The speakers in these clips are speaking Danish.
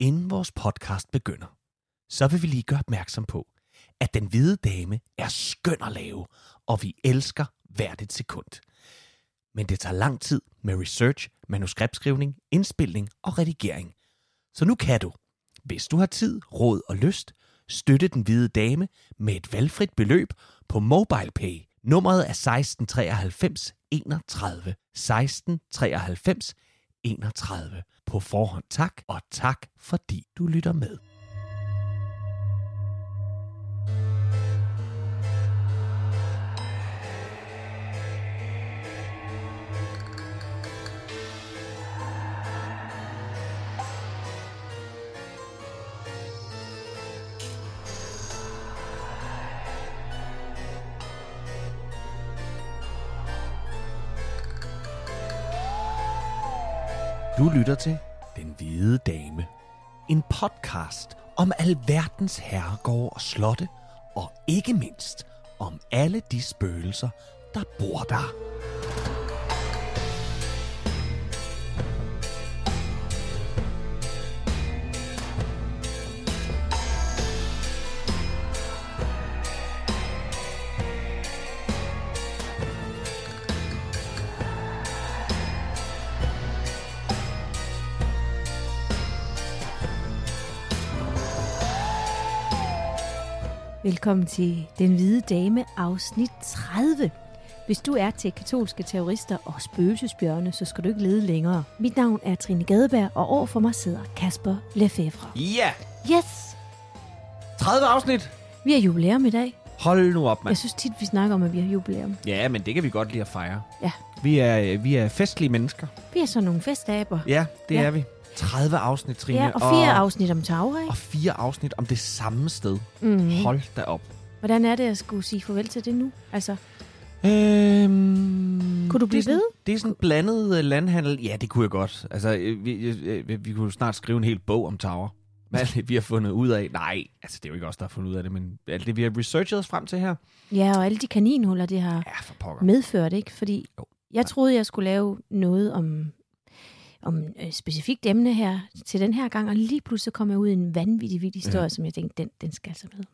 Inden vores podcast begynder, så vil vi lige gøre opmærksom på, at Den Hvide Dame er skøn at lave, og vi elsker hvert et sekund. Men det tager lang tid med research, manuskriptskrivning, indspilning og redigering. Så nu kan du, hvis du har tid, råd og lyst, støtte Den Hvide Dame med et valgfrit beløb på MobilePay. Nummeret er 1693 31 1693 31. På forhånd tak, og tak fordi du lytter med. Du lytter til Hvide Dame. En podcast om alverdens herregårde og slotte, og ikke mindst om alle de spøgelser, der bor der. Velkommen til Den Hvide Dame, afsnit 30. Hvis du er til katolske terrorister og spøgelsesbjørne, så skal du ikke lede længere. Mit navn er Trine Gadeberg, og over for mig sidder Kasper Lefebvre. Ja, Yes! 30 afsnit. Vi har jubilæum i dag. Hold nu op, mand. Jeg synes tit, vi snakker om, at vi har jubilæum. Ja, men det kan vi godt lide at fejre. Ja. Vi er, vi er festlige mennesker. Vi er sådan nogle festaber. Ja, det Ja. er vi. 30 afsnit, Trine. Ja, og fire afsnit om Taura, ikke? Og fire afsnit om det samme sted. Mm. Hold da op. Hvordan er det at skulle sige farvel til det nu? Altså, Øhm, Kunne du blive det sådan, ved? Det er sådan blandet øh, landhandel. Ja, det kunne jeg godt. Altså, øh, vi, øh, vi, vi kunne snart skrive en hel bog om Tower. Hvad alt det, vi har fundet ud af. Nej, altså det er jo ikke os, der har fundet ud af det, men alt det, vi har researchet os frem til her. ja, og alle de kaninhuller, det har Ja, for pokker. medført, ikke? Fordi Jo. jeg troede, jeg skulle lave noget om, om et specifikt emne her til den her gang, og lige pludselig kom jeg ud i en vanvittig vild historie, Ja. ja. som jeg tænkte, den, den skal altså med.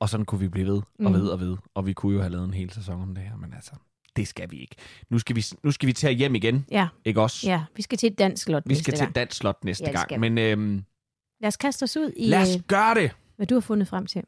Og sådan kunne vi blive ved og Mm. ved og ved. Og vi kunne jo have lavet en hel sæson om det her, men altså, det skal vi ikke. Nu skal vi, nu skal vi til hjem igen, Ja, ikke også? ja, vi skal til et dansk slot Vi skal næste til gang. Dansk Slot næste Ja, gang. skal vi. Men øhm, Lad os kaste os ud i, lad os øh, gøre det. hvad du har fundet frem til.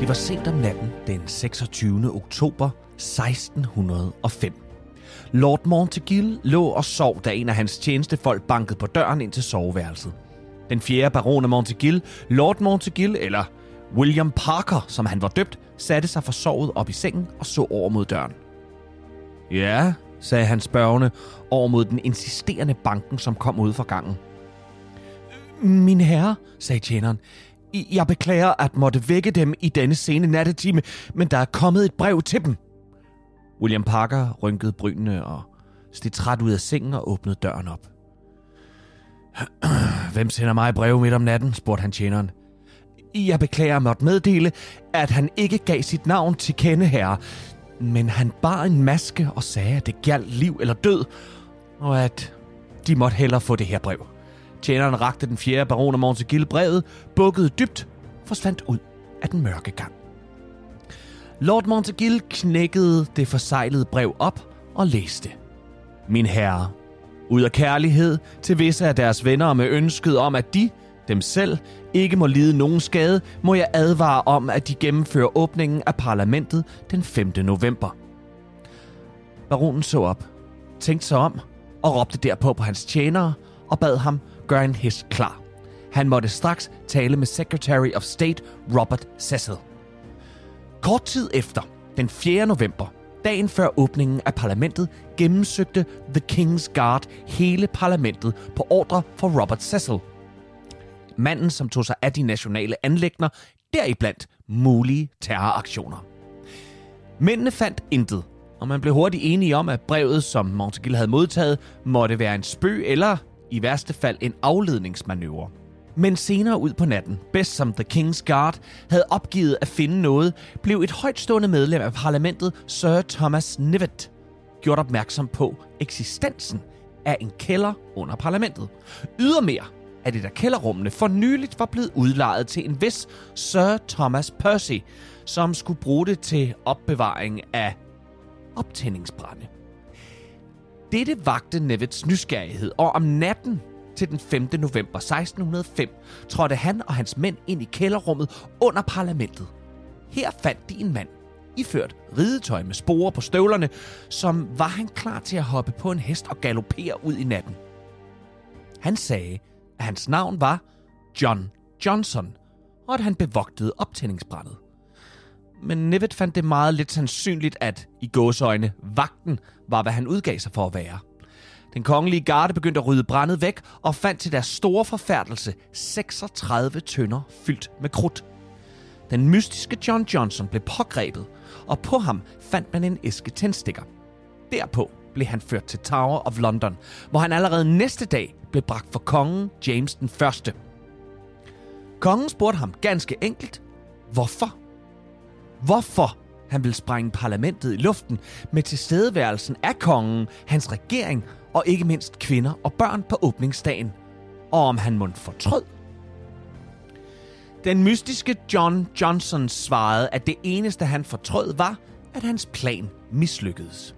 Det var sent om natten den 26. oktober 1605. Lord Montague lå og sov, da en af hans tjenestefolk bankede på døren ind til soveværelset. Den fjerde baron af Montague, Lord Montague, eller William Parker, som han var døbt, satte sig forsovet op i sengen og så over mod døren. Ja, sagde han spørgende over mod den insisterende banken, som kom ud fra gangen. Min herre, sagde tjeneren, jeg beklager at måtte vække dem i denne sene nattetime, men der er kommet et brev til dem. William Parker rynkede brynene og steg træt ud af sengen og åbnede døren op. Hvem sender mig brev midt om natten? spurgte han tjeneren. Jeg beklager at måtte meddele, at han ikke gav sit navn til kende herre, men han bar en maske og sagde, at det galt liv eller død, og at de måtte hellere få det her brev. Tjeneren rakte den fjerde baron af Montegille brevet, bukkede dybt, forsvandt ud af den mørke gang. Lord Montegill knækkede det forsejlede brev op og læste. Min herre, ud af kærlighed til visse af deres venner med ønsket om, at de, dem selv, ikke må lide nogen skade, må jeg advare om, at de gennemfører åbningen af parlamentet den 5. november. Baronen så op, tænkte sig om og råbte derpå på hans tjenere og bad ham gøre en hest klar. Han måtte straks tale med Secretary of State Robert Cecil. Kort tid efter, den 4. november, dagen før åbningen af parlamentet, gennemsøgte The King's Guard hele parlamentet på ordre fra Robert Cecil. Manden, som tog sig af de nationale anlægner, deriblandt mulige terroraktioner. Mændene fandt intet, og man blev hurtigt enige om, at brevet, som Montague havde modtaget, måtte være en spøg eller i værste fald en afledningsmanøvre. Men senere ud på natten, bedst som The King's Guard havde opgivet at finde noget, blev et højtstående medlem af parlamentet, Sir Thomas Nivet, gjort opmærksom på eksistensen af en kælder under parlamentet. Ydermere at et af kælderrummene for nyligt var blevet udlejet til en vis Sir Thomas Percy, som skulle bruge det til opbevaring af optændingsbrænde. Dette vagte Nevets nysgerrighed, og om natten til den 5. november 1605 trådte han og hans mænd ind i kælderrummet under parlamentet. Her fandt de en mand, iført ridetøj med sporer på støvlerne, som var han klar til at hoppe på en hest og galopere ud i natten. Han sagde, at hans navn var John Johnson, og at han bevogtede optændingsbrændet. Men Nivet fandt det meget lidt sandsynligt, at i gåsøjne vagten var, hvad han udgav sig for at være. Den kongelige garde begyndte at rydde brændet væk og fandt til deres store forfærdelse 36 tønder fyldt med krudt. Den mystiske John Johnson blev pågrebet, og på ham fandt man en æske tændstikker. Derpå blev han ført til Tower of London, hvor han allerede næste dag blev bragt for kongen James den 1. Kongen spurgte ham ganske enkelt, hvorfor? Hvorfor han vil sprænge parlamentet i luften med tilstedeværelsen af kongen, hans regering og ikke mindst kvinder og børn på åbningsdagen, og om han måtte fortrød. Den mystiske John Johnson svarede, at det eneste han fortrød var, at hans plan mislykkedes.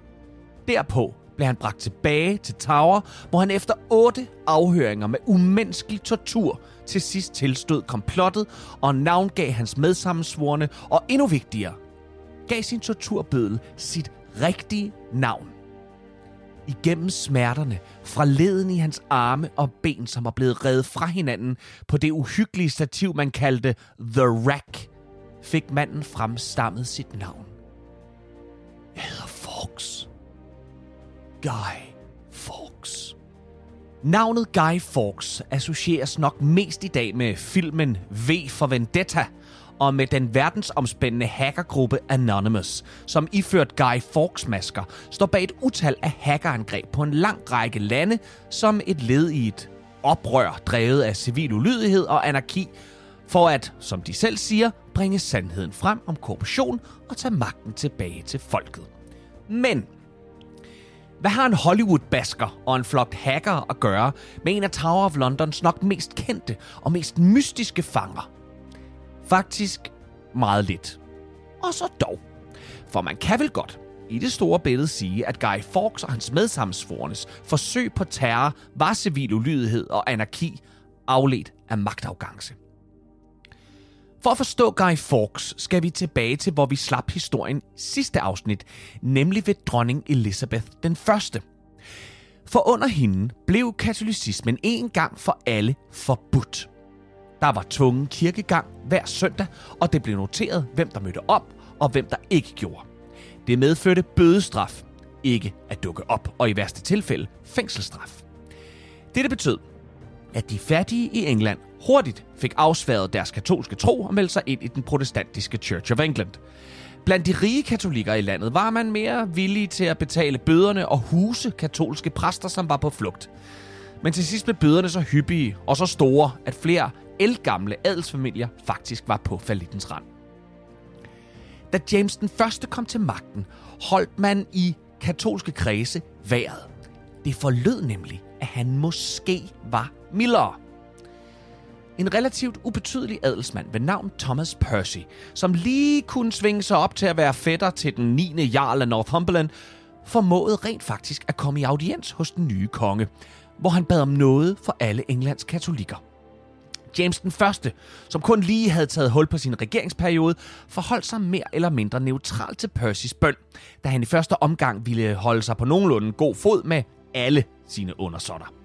Derpå blev han bragt tilbage til Tower, hvor han efter otte afhøringer med umenneskelig tortur til sidst tilstod komplottet og navngav hans medsammensvorne, og endnu vigtigere, gav sin torturbødel sit rigtige navn. Igennem smerterne, fra leden i hans arme og ben, som var blevet revet fra hinanden på det uhyggelige stativ, man kaldte The Rack, fik manden fremstammet sit navn. Jeg hedder Fawkes. Guy Fawkes. Navnet Guy Fawkes associeres nok mest i dag med filmen V for Vendetta og med den verdensomspændende hackergruppe Anonymous, som iført Guy Fawkes-masker står bag et utal af hackerangreb på en lang række lande som et led i et oprør drevet af civil ulydighed og anarki, for at, som de selv siger, bringe sandheden frem om korruption og tage magten tilbage til folket. Men hvad har en Hollywood-basker og en flok hacker at gøre med en af Tower of Londons nok mest kendte og mest mystiske fanger? Faktisk meget lidt. Og så dog. For man kan vel godt i det store billede sige, at Guy Fawkes og hans medsammensvorenes forsøg på terror var civil ulydighed og anarki afledt af magtafgangse. For at forstå Guy Fawkes skal vi tilbage til, hvor vi slap historien sidste afsnit, nemlig ved dronning Elizabeth den første. For under hende blev katolicismen en gang for alle forbudt. Der var tvungen kirkegang hver søndag, og det blev noteret, hvem der mødte op og hvem der ikke gjorde. Det medførte bødestraf, ikke at dukke op, og i værste tilfælde fængselsstraf. Dette betød, at de fattige i England hurtigt fik afsværet deres katolske tro og meldte sig ind i den protestantiske Church of England. Blandt de rige katolikker i landet var man mere villig til at betale bøderne og huse katolske præster, som var på flugt. Men til sidst blev bøderne så hyppige og så store, at flere elgamle adelsfamilier faktisk var på falitens rand. Da James den første kom til magten, holdt man i katolske kredse vejret. Det forlød nemlig, at han måske var mildere. En relativt ubetydelig adelsmand ved navn Thomas Percy, som lige kunne svinge sig op til at være fætter til den 9. jarl af Northumberland, formåede rent faktisk at komme i audiens hos den nye konge, hvor han bad om noget for alle Englands katolikker. James den første, som kun lige havde taget hul på sin regeringsperiode, forholdt sig mere eller mindre neutral til Percys bøn, da han i første omgang ville holde sig på nogenlunde god fod med alle sine undersåtter.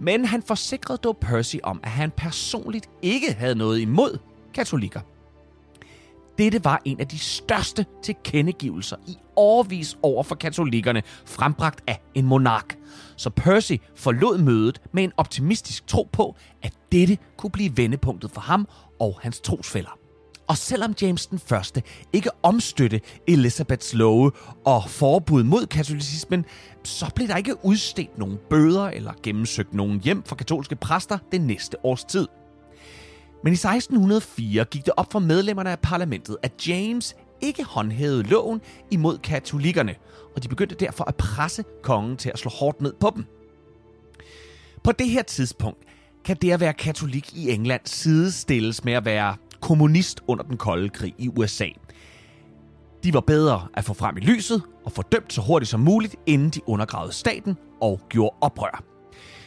Men han forsikrede dog Percy om, at han personligt ikke havde noget imod katolikker. Dette var en af de største tilkendegivelser i årvis over for katolikkerne, frembragt af en monark. Så Percy forlod mødet med en optimistisk tro på, at dette kunne blive vendepunktet for ham og hans trosfælder. Og selvom James den Første ikke omstøtte Elizabeths love og forbud mod katolicismen, så blev der ikke udstedt nogen bøder eller gennemsøgt nogen hjem for katolske præster det næste års tid. Men i 1604 gik det op for medlemmerne af parlamentet, at James ikke håndhævede loven imod katolikkerne, og de begyndte derfor at presse kongen til at slå hårdt ned på dem. På det her tidspunkt kan det at være katolik i England sidestilles med at være kommunist under den kolde krig i USA. De var bedre at få frem i lyset og fordømt så hurtigt som muligt, inden de undergravede staten og gjorde oprør.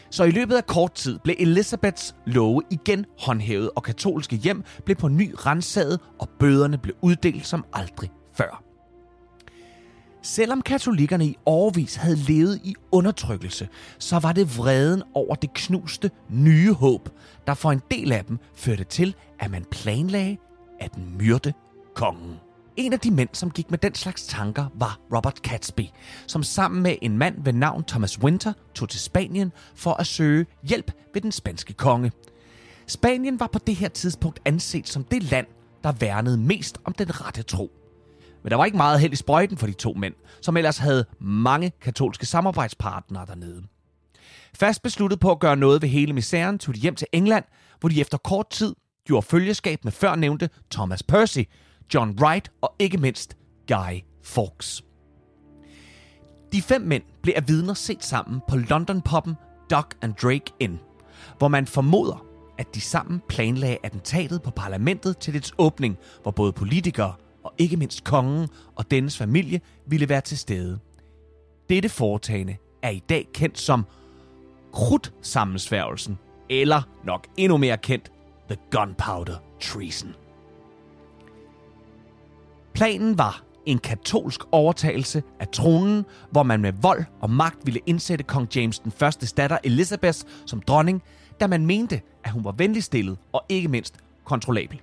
Så i løbet af kort tid blev Elizabeths love igen håndhævet, og katolske hjem blev på ny renset, og bøderne blev uddelt som aldrig før. Selvom katolikkerne i årvis havde levet i undertrykkelse, så var det vreden over det knuste nye håb, der for en del af dem førte til, at man planlagde at myrde kongen. En af de mænd, som gik med den slags tanker, var Robert Catsby, som sammen med en mand ved navn Thomas Winter tog til Spanien for at søge hjælp ved den spanske konge. Spanien var på det her tidspunkt anset som det land, der værnede mest om den rette tro. Men der var ikke meget held i sprøjten for de to mænd, som ellers havde mange katolske samarbejdspartnere dernede. Fast besluttet på at gøre noget ved hele misæren, tog de hjem til England, hvor de efter kort tid gjorde følgeskab med førnævnte Thomas Percy, John Wright og ikke mindst Guy Fawkes. De fem mænd blev af vidner set sammen på London-poppen Duck and Drake Inn, hvor man formoder, at de sammen planlagde attentatet på parlamentet til dets åbning, hvor både politikere og ikke mindst kongen og dennes familie ville være til stede. Dette foretagende er i dag kendt som krudtsammensværgelsen, eller nok endnu mere kendt, The Gunpowder Treason. Planen var en katolsk overtagelse af tronen, hvor man med vold og magt ville indsætte kong James den første datter Elizabeth som dronning, da man mente, at hun var venligstillet og ikke mindst kontrollabel.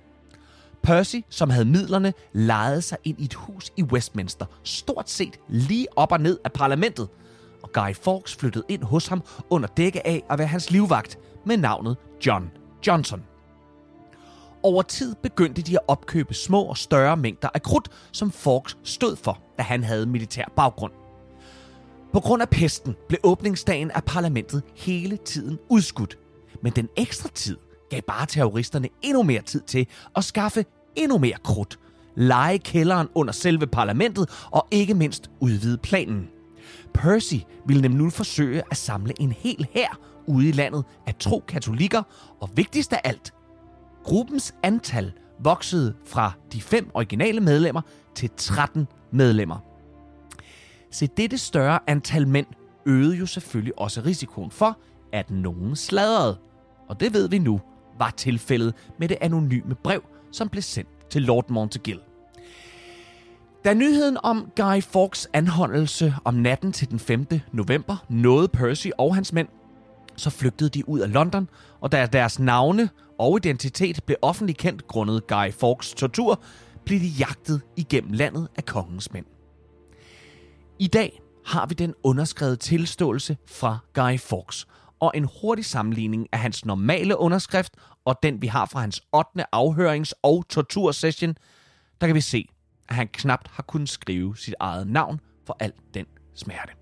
Percy, som havde midlerne, lejede sig ind i et hus i Westminster, stort set lige op og ned af parlamentet, og Guy Fawkes flyttede ind hos ham under dække af at være hans livvagt med navnet John Johnson. Over tid begyndte de at opkøbe små og større mængder af krudt, som Fawkes stod for, da han havde militær baggrund. På grund af pesten blev åbningsdagen af parlamentet hele tiden udskudt. Men den ekstra tid gav bare terroristerne endnu mere tid til at skaffe endnu mere krudt, lege kælderen under selve parlamentet og ikke mindst udvide planen. Percy ville nemlig nu forsøge at samle en hel hær ude i landet af tro katolikker, og vigtigst af alt, gruppens antal voksede fra de fem originale medlemmer til 13 medlemmer. Se, dette større antal mænd øgede jo selvfølgelig også risikoen for, at nogen sladrede. Og det ved vi nu var tilfældet med det anonyme brev, som blev sendt til Lord Montagill. Da nyheden om Guy Fawkes anholdelse om natten til den 5. november nåede Percy og hans mænd, så flygtede de ud af London, og da deres navne og identitet blev offentligt kendt grundet Guy Fawkes tortur, blev de jagtet igennem landet af kongens mænd. I dag har vi den underskrevet tilståelse fra Guy Fawkes, og en hurtig sammenligning af hans normale underskrift og den, vi har fra hans 8. afhørings- og tortursession, der kan vi se, at han knapt har kunnet skrive sit eget navn for al den smerte.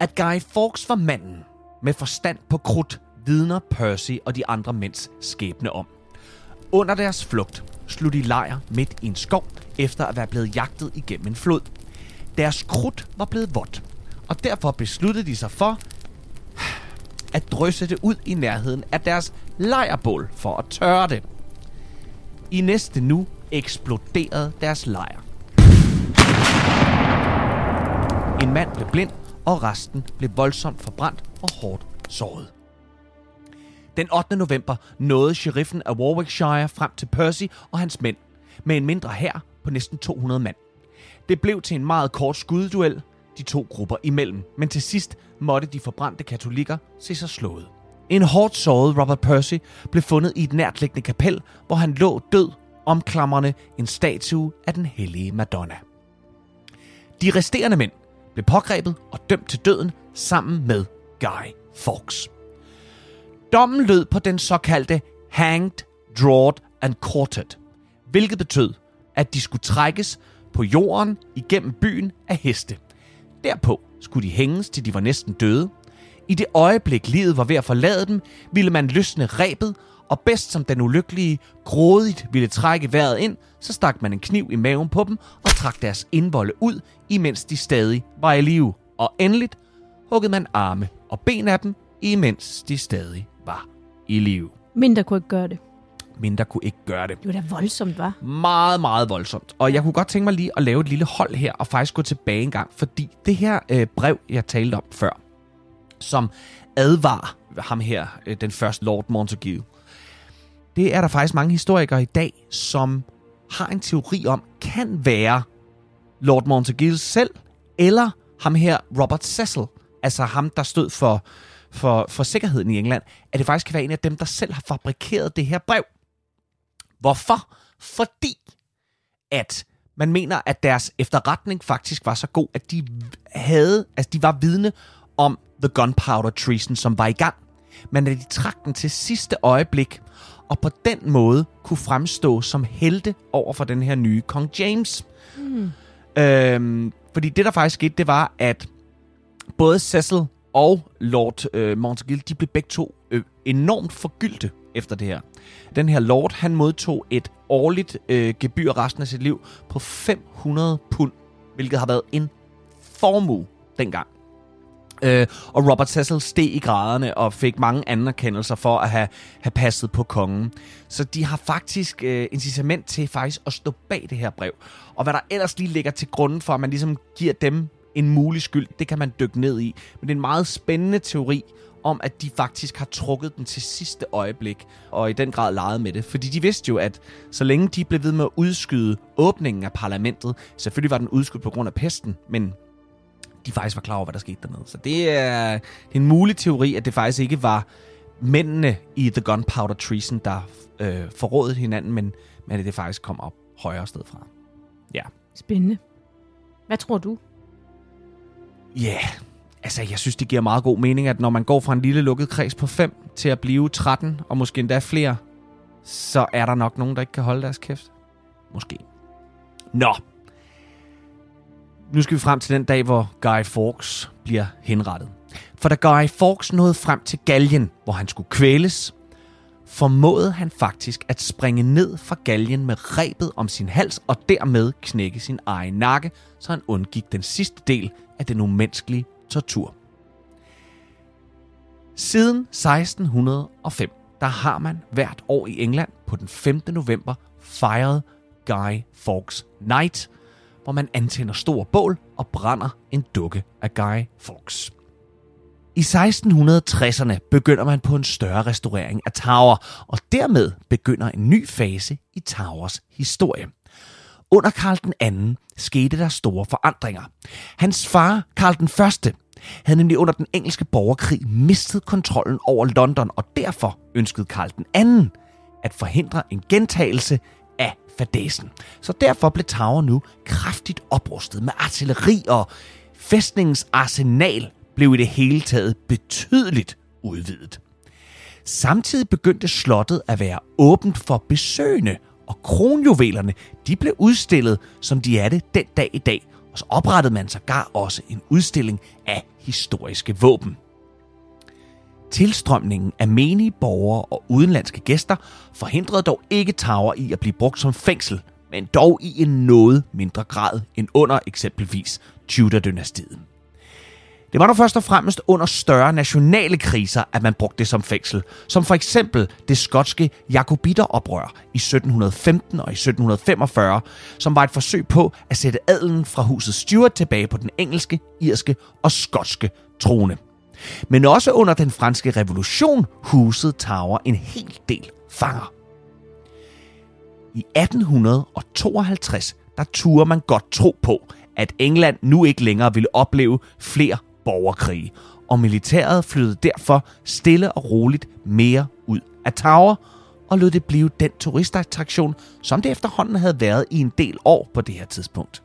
At Guy Fawkes var manden med forstand på krudt, vidner Percy og de andre mænds skæbne om. Under deres flugt slog de lejr midt i en skov, efter at være blevet jagtet igennem en flod. Deres krudt var blevet vådt, og derfor besluttede de sig for at drysse det ud i nærheden af deres lejrbål for at tørre det. I næste nu eksploderede deres lejr. En mand blev blind, og resten blev voldsomt forbrændt og hårdt såret. Den 8. november nåede sheriffen af Warwickshire frem til Percy og hans mænd med en mindre hær på næsten 200 mand. Det blev til en meget kort skudduel, de to grupper imellem, men til sidst måtte de forbrændte katolikker se sig slået. En hårdt såret Robert Percy blev fundet i et nærtliggende kapel, hvor han lå død omklamrende en statue af den hellige Madonna. De resterende mænd blev pågrebet og dømt til døden sammen med Guy Fawkes. Dommen lød på den såkaldte hanged, drawed and quartered, hvilket betød, at de skulle trækkes på jorden igennem byen af heste. Derpå skulle de hænges, til de var næsten døde. I det øjeblik, livet var ved at forlade dem, ville man løsne rebet, og bedst som den ulykkelige grådigt ville trække vejret ind, så stak man en kniv i maven på dem og trak deres indvolde ud, imens de stadig var i live. Og endeligt huggede man arme og ben af dem, imens de stadig var i live. Mindre kunne ikke gøre det. Mindre kunne ikke gøre det. Det var da voldsomt, var. Meget, meget voldsomt. Og jeg kunne godt tænke mig lige at lave et lille hold her, og faktisk gå tilbage en gang, fordi det her øh, brev, jeg talte om før, som advar ham her, øh, den første Lord Montague, det er der faktisk mange historikere i dag, som har en teori om, kan være Lord Montague selv, eller ham her, Robert Cecil, altså ham, der stod for, for, for sikkerheden i England, at det faktisk kan være en af dem, der selv har fabrikeret det her brev. Hvorfor? Fordi at man mener, at deres efterretning faktisk var så god, at de havde, altså de var vidne om The Gunpowder Treason, som var i gang. Men at de trak den til sidste øjeblik, og på den måde kunne fremstå som helte over for den her nye kong James. Mm. Øhm, fordi det, der faktisk skete, det var, at både Cecil og Lord øh, Montague, de blev begge to øh, enormt forgyldte efter det her. Den her lord, han modtog et årligt øh, gebyr resten af sit liv på 500 pund, hvilket har været en formue dengang. Øh, og Robert Cecil steg i graderne og fik mange anerkendelser for at have, have passet på kongen. Så de har faktisk øh, incitament til faktisk at stå bag det her brev. Og hvad der ellers lige ligger til grunden for, at man ligesom giver dem en mulig skyld, det kan man dykke ned i. Men det er en meget spændende teori om, at de faktisk har trukket den til sidste øjeblik, og i den grad leget med det. Fordi de vidste jo, at så længe de blev ved med at udskyde åbningen af parlamentet, selvfølgelig var den udskudt på grund af pesten, men de faktisk var klar over, hvad der skete dernede. Så det er, det er en mulig teori, at det faktisk ikke var mændene i The Gunpowder Treason, der øh, forrådede hinanden, men, men at det faktisk kom op højere sted fra. Ja. Spændende. Hvad tror du? Ja, yeah altså jeg synes, det giver meget god mening, at når man går fra en lille lukket kreds på 5 til at blive 13, og måske endda flere, så er der nok nogen, der ikke kan holde deres kæft. Måske. Nå, nu skal vi frem til den dag, hvor Guy Fawkes bliver henrettet. For da Guy Fawkes nåede frem til galgen, hvor han skulle kvæles, formåede han faktisk at springe ned fra galgen med rebet om sin hals og dermed knække sin egen nakke, så han undgik den sidste del af den umenneskelige tortur. Siden 1605, der har man hvert år i England på den 5. november fejret Guy Fawkes Night, hvor man antænder stor bål og brænder en dukke af Guy Fawkes. I 1660'erne begynder man på en større restaurering af Tower, og dermed begynder en ny fase i Towers historie. Under Karl den anden skete der store forandringer. Hans far, Karl den første, havde nemlig under den engelske borgerkrig mistet kontrollen over London, og derfor ønskede Karl den anden at forhindre en gentagelse af fadesen. Så derfor blev Tower nu kraftigt oprustet med artilleri, og fæstningens arsenal blev i det hele taget betydeligt udvidet. Samtidig begyndte slottet at være åbent for besøgende, og kronjuvelerne de blev udstillet, som de er det den dag i dag. Og så oprettede man sågar også en udstilling af historiske våben. Tilstrømningen af menige borgere og udenlandske gæster forhindrede dog ikke Tower i at blive brugt som fængsel, men dog i en noget mindre grad end under eksempelvis Tudor-dynastiet. Det var dog først og fremmest under større nationale kriser, at man brugte det som fængsel, som for eksempel det skotske Jakobiteroprør i 1715 og i 1745, som var et forsøg på at sætte adelen fra huset Stuart tilbage på den engelske, irske og skotske trone. Men også under den franske revolution huset Tower en hel del fanger. I 1852 der turde man godt tro på, at England nu ikke længere ville opleve flere borgerkrige, og militæret flyttede derfor stille og roligt mere ud af Tower, og lod det blive den turistattraktion, som det efterhånden havde været i en del år på det her tidspunkt.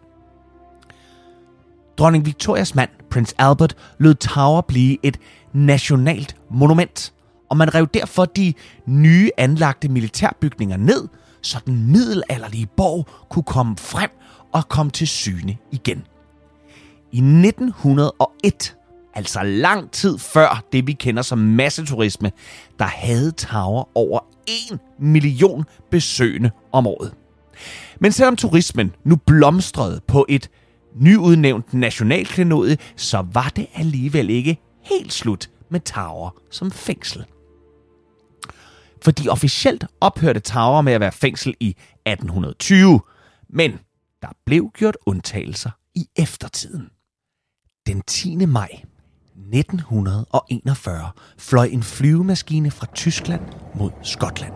Dronning Victorias mand, prins Albert, lod Tower blive et nationalt monument, og man rev derfor de nye anlagte militærbygninger ned, så den middelalderlige borg kunne komme frem og komme til syne igen. I 1901, altså lang tid før det vi kender som masseturisme, der havde Tower over 1 million besøgende om året. Men selvom turismen nu blomstrede på et nyudnævnt nationalklenode, så var det alligevel ikke helt slut med Tower som fængsel. Fordi officielt ophørte Tower med at være fængsel i 1820, men der blev gjort undtagelser i eftertiden. Den 10. maj 1941 fløj en flyvemaskine fra Tyskland mod Skotland.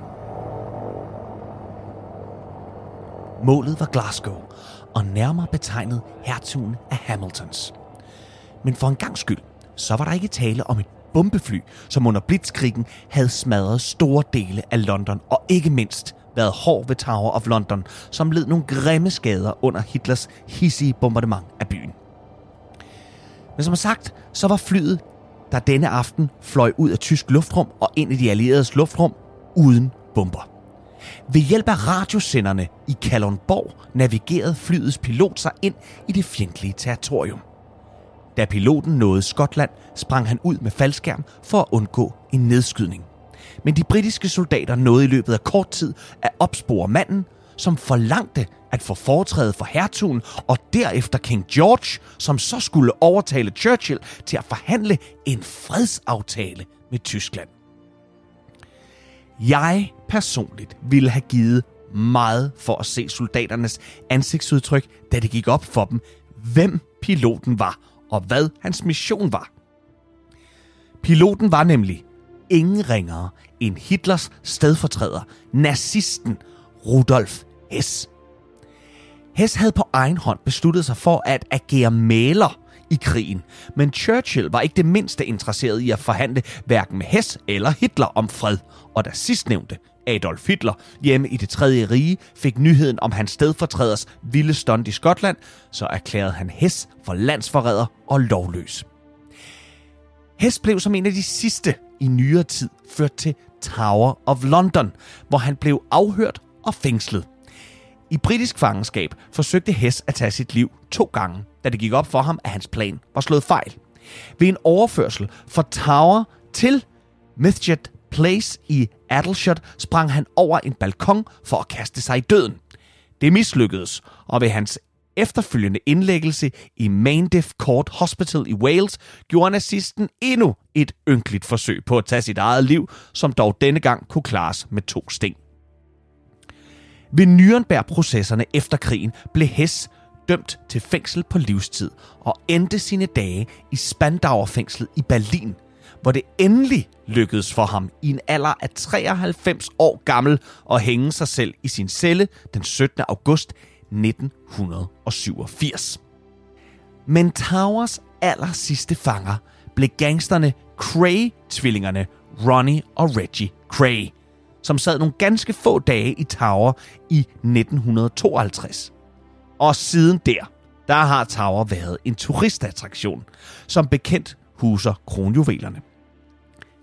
Målet var Glasgow, og nærmere betegnet hertugen af Hamiltons. Men for en gang skyld, så var der ikke tale om et bombefly, som under blitzkrigen havde smadret store dele af London, og ikke mindst været hård ved Tower of London, som led nogle grimme skader under Hitlers hissige bombardement af byen. Men som sagt, så var flyet, der denne aften fløj ud af tysk luftrum og ind i de allieredes luftrum, uden bomber. Ved hjælp af radiosenderne i Kalundborg navigerede flyets pilot sig ind i det fjendtlige territorium. Da piloten nåede Skotland, sprang han ud med faldskærm for at undgå en nedskydning. Men de britiske soldater nåede i løbet af kort tid at opspore manden, som forlangte at få foretrædet for hertugen og derefter King George, som så skulle overtale Churchill til at forhandle en fredsaftale med Tyskland. Jeg personligt ville have givet meget for at se soldaternes ansigtsudtryk, da det gik op for dem, hvem piloten var og hvad hans mission var. Piloten var nemlig ingen ringere end Hitlers stedfortræder, nazisten Rudolf Hess. Hess havde på egen hånd besluttet sig for at agere maler i krigen, men Churchill var ikke det mindste interesseret i at forhandle hverken med Hess eller Hitler om fred, og da sidstnævnte, Adolf Hitler, hjemme i det tredje rige, fik nyheden om hans stedfortræders vilde stunt i Skotland, så erklærede han Hess for landsforræder og lovløs. Hess blev som en af de sidste i nyere tid ført til Tower of London, hvor han blev afhørt og fængslet. I britisk fangenskab forsøgte Hess at tage sit liv to gange, da det gik op for ham, at hans plan var slået fejl. Ved en overførsel fra Tower til Mythjet Place i Adelshot sprang han over en balkon for at kaste sig i døden. Det mislykkedes, og ved hans efterfølgende indlæggelse i Maindif Court Hospital i Wales gjorde nazisten endnu et ynkeligt forsøg på at tage sit eget liv, som dog denne gang kunne klares med to sten. Ved Nürnberg-processerne efter krigen blev Hess dømt til fængsel på livstid og endte sine dage i Spandauer-fængslet i Berlin, hvor det endelig lykkedes for ham i en alder af 93 år gammel at hænge sig selv i sin celle den 17. august 1987. Men Towers aller sidste fanger blev gangsterne Cray-tvillingerne Ronnie og Reggie Cray, som sad nogle ganske få dage i Tower i 1952. Og siden der, der har Tower været en turistattraktion, som bekendt huser kronjuvelerne.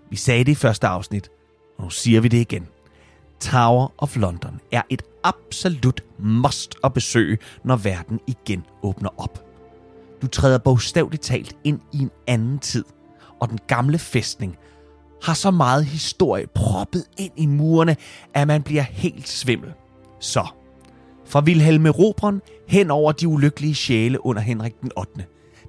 Vi sagde det i første afsnit, og nu siger vi det igen. Tower of London er et absolut must at besøge, når verden igen åbner op. Du træder bogstaveligt talt ind i en anden tid, og den gamle fæstning har så meget historie proppet ind i murene, at man bliver helt svimmel. Så, fra Wilhelm Robron hen over de ulykkelige sjæle under Henrik den 8.,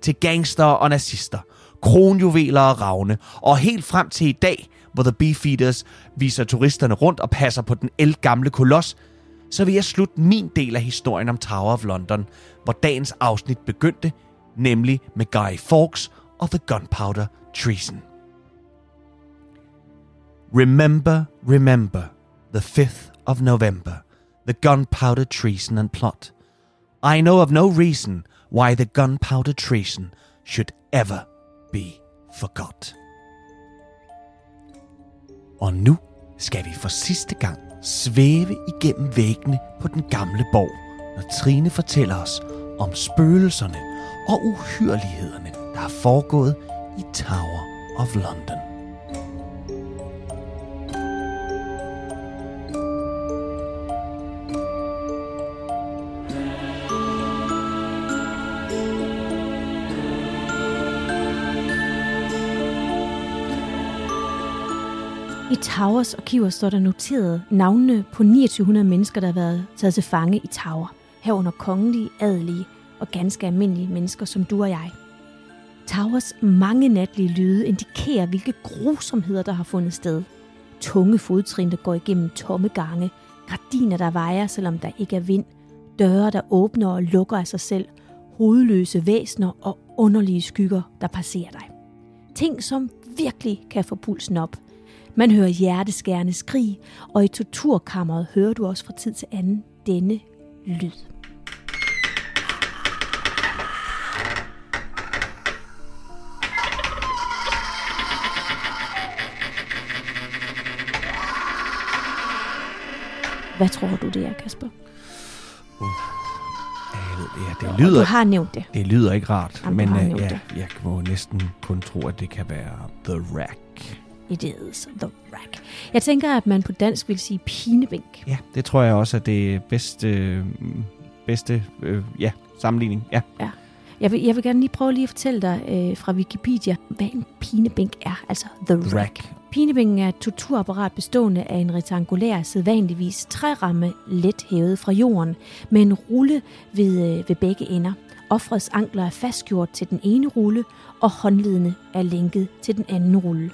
til gangster og nazister, kronjuveler og ravne, og helt frem til i dag, hvor The Beefeaters viser turisterne rundt og passer på den gamle koloss, så vil jeg slutte min del af historien om Tower of London, hvor dagens afsnit begyndte, nemlig med Guy Fawkes og The Gunpowder Treason. Remember, remember, the 5th of November, the gunpowder treason and plot. I know of no reason why the gunpowder treason should ever be forgot. Og nu skal vi for sidste gang svæve igennem væggene på den gamle borg, når Trine fortæller os om spøgelserne og uhyrlighederne, der er foregået i Tower of London. I Towers og Kiver står der noteret navnene på 2900 mennesker, der har været taget til fange i Tower. Herunder kongelige, adelige og ganske almindelige mennesker som du og jeg. Towers mange natlige lyde indikerer, hvilke grusomheder, der har fundet sted. Tunge fodtrin, der går igennem tomme gange. Gardiner, der vejer, selvom der ikke er vind. Døre, der åbner og lukker af sig selv. Hovedløse væsner og underlige skygger, der passerer dig. Ting, som virkelig kan få pulsen op. Man hører hjerteskærende skrig, og i torturkammeret hører du også fra tid til anden denne lyd. Hvad tror du, det er, Kasper? Ja, det lyder, du har nævnt det. det lyder ikke rart, Jamen, men nævnt ja, det. jeg må næsten kun tro, at det kan være The Rack. It is the rack. Jeg tænker, at man på dansk vil sige pinebænk. Ja, det tror jeg også er det bedste, bedste øh, ja, sammenligning. Ja. Jeg vil, jeg vil gerne lige prøve lige at fortælle dig øh, fra Wikipedia, hvad en pinebænk er, altså the rack. Rack. Pinebænken er et torturapparat bestående af en rektangulær, sædvanligvis træramme, let hævet fra jorden, med en rulle ved, øh, ved begge ender. Offrets ankler er fastgjort til den ene rulle, og håndledene er lænket til den anden rulle.